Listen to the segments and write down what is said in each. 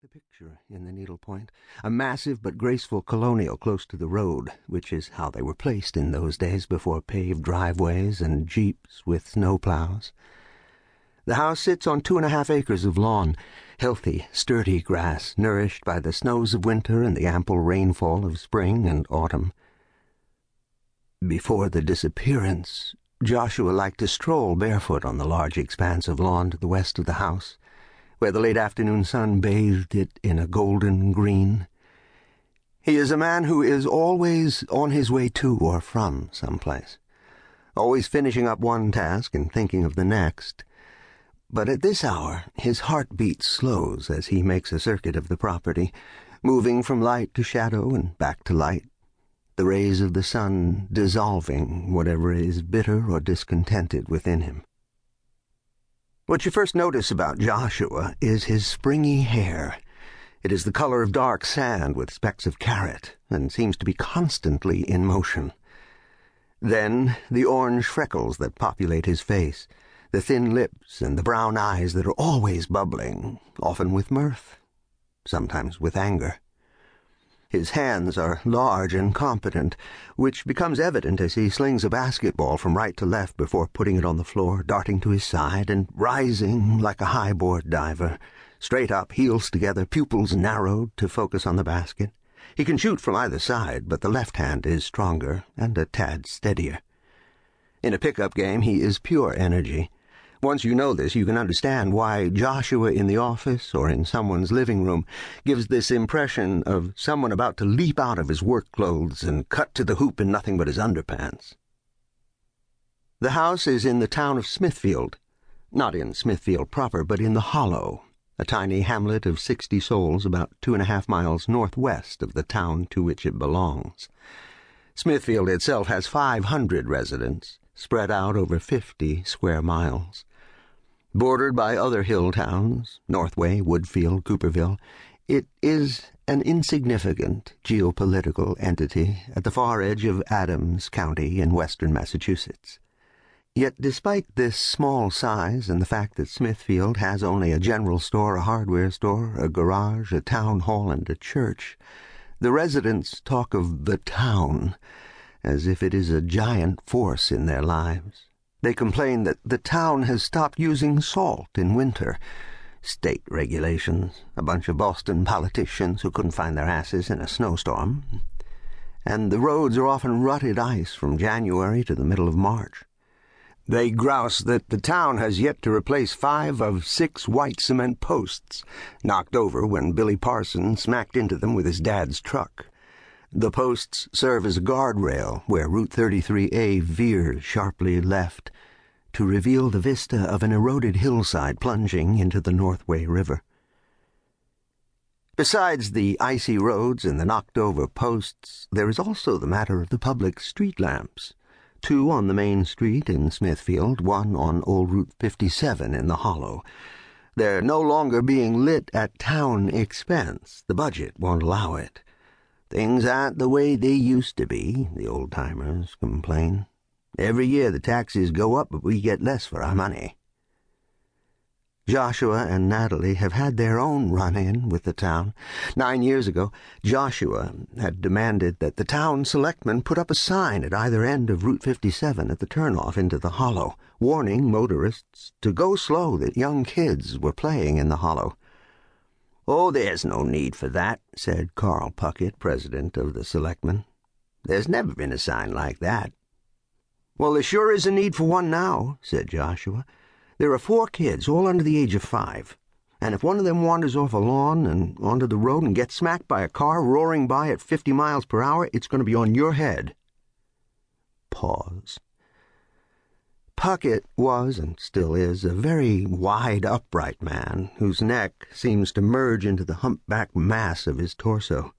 The picture in the needlepoint, a massive but graceful colonial close to the road, which is how they were placed in those days before paved driveways and jeeps with snow plows. The house sits on two and a half acres of lawn, healthy, sturdy grass, nourished by the snows of winter and the ample rainfall of spring and autumn. Before the disappearance, Joshua liked to stroll barefoot on the large expanse of lawn to the west of the house, where the late afternoon sun bathed it in a golden green. He is a man who is always on his way to or from some place, always finishing up one task and thinking of the next. But at this hour his heartbeat slows as he makes a circuit of the property, moving from light to shadow and back to light the rays of the sun dissolving whatever is bitter or discontented within him. What you first notice about Joshua is his springy hair. It is the color of dark sand with specks of carrot, and seems to be constantly in motion. Then the orange freckles that populate his face, the thin lips, and the brown eyes that are always bubbling, often with mirth, sometimes with anger. His hands are large and competent, which becomes evident as he slings a basketball from right to left before putting it on the floor, darting to his side, and rising like a high board diver, straight up, heels together, pupils narrowed to focus on the basket. He can shoot from either side, but the left hand is stronger and a tad steadier. In a pickup game, he is pure energy. Once you know this, you can understand why Joshua in the office or in someone's living room gives this impression of someone about to leap out of his work clothes and cut to the hoop in nothing but his underpants. The house is in the town of Smithfield, not in Smithfield proper, but in the Hollow, a tiny hamlet of sixty souls about two and a half miles northwest of the town to which it belongs. Smithfield itself has five hundred residents, spread out over fifty square miles bordered by other hill towns, Northway, Woodfield, Cooperville, it is an insignificant geopolitical entity at the far edge of Adams County in western Massachusetts. Yet, despite this small size and the fact that Smithfield has only a general store, a hardware store, a garage, a town hall, and a church, the residents talk of the town as if it is a giant force in their lives. They complain that the town has stopped using salt in winter. State regulations, a bunch of Boston politicians who couldn't find their asses in a snowstorm. And the roads are often rutted ice from January to the middle of March. They grouse that the town has yet to replace five of six white cement posts, knocked over when Billy Parson smacked into them with his dad's truck. The posts serve as a guardrail where Route 33A veers sharply left to reveal the vista of an eroded hillside plunging into the Northway River. Besides the icy roads and the knocked over posts, there is also the matter of the public street lamps. Two on the main street in Smithfield, one on Old Route 57 in the Hollow. They're no longer being lit at town expense. The budget won't allow it. Things aren't the way they used to be, the old timers complain. Every year the taxes go up, but we get less for our money. Joshua and Nathalie have had their own run in with the town. Nine years ago, Joshua had demanded that the town selectmen put up a sign at either end of Route 57 at the turnoff into the hollow, warning motorists to go slow that young kids were playing in the hollow. Oh, there's no need for that, said Carl Puckett, president of the selectmen. There's never been a sign like that. Well, there sure is a need for one now, said Joshua. There are four kids, all under the age of five. And if one of them wanders off a lawn and onto the road and gets smacked by a car roaring by at 50 miles per hour, it's going to be on your head. Pause. Puckett was, and still is, a very wide, upright man whose neck seems to merge into the humpbacked mass of his torso.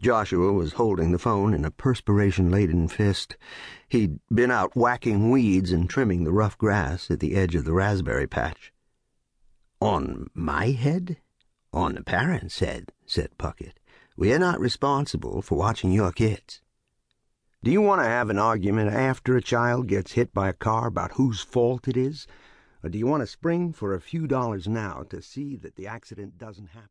Joshua was holding the phone in a perspiration-laden fist. He'd been out whacking weeds and trimming the rough grass at the edge of the raspberry patch. On my head? On the parents' head, said Puckett. We're not responsible for watching your kids. Do you want to have an argument after a child gets hit by a car about whose fault it is? Or do you want to spring for a few dollars now to see that the accident doesn't happen?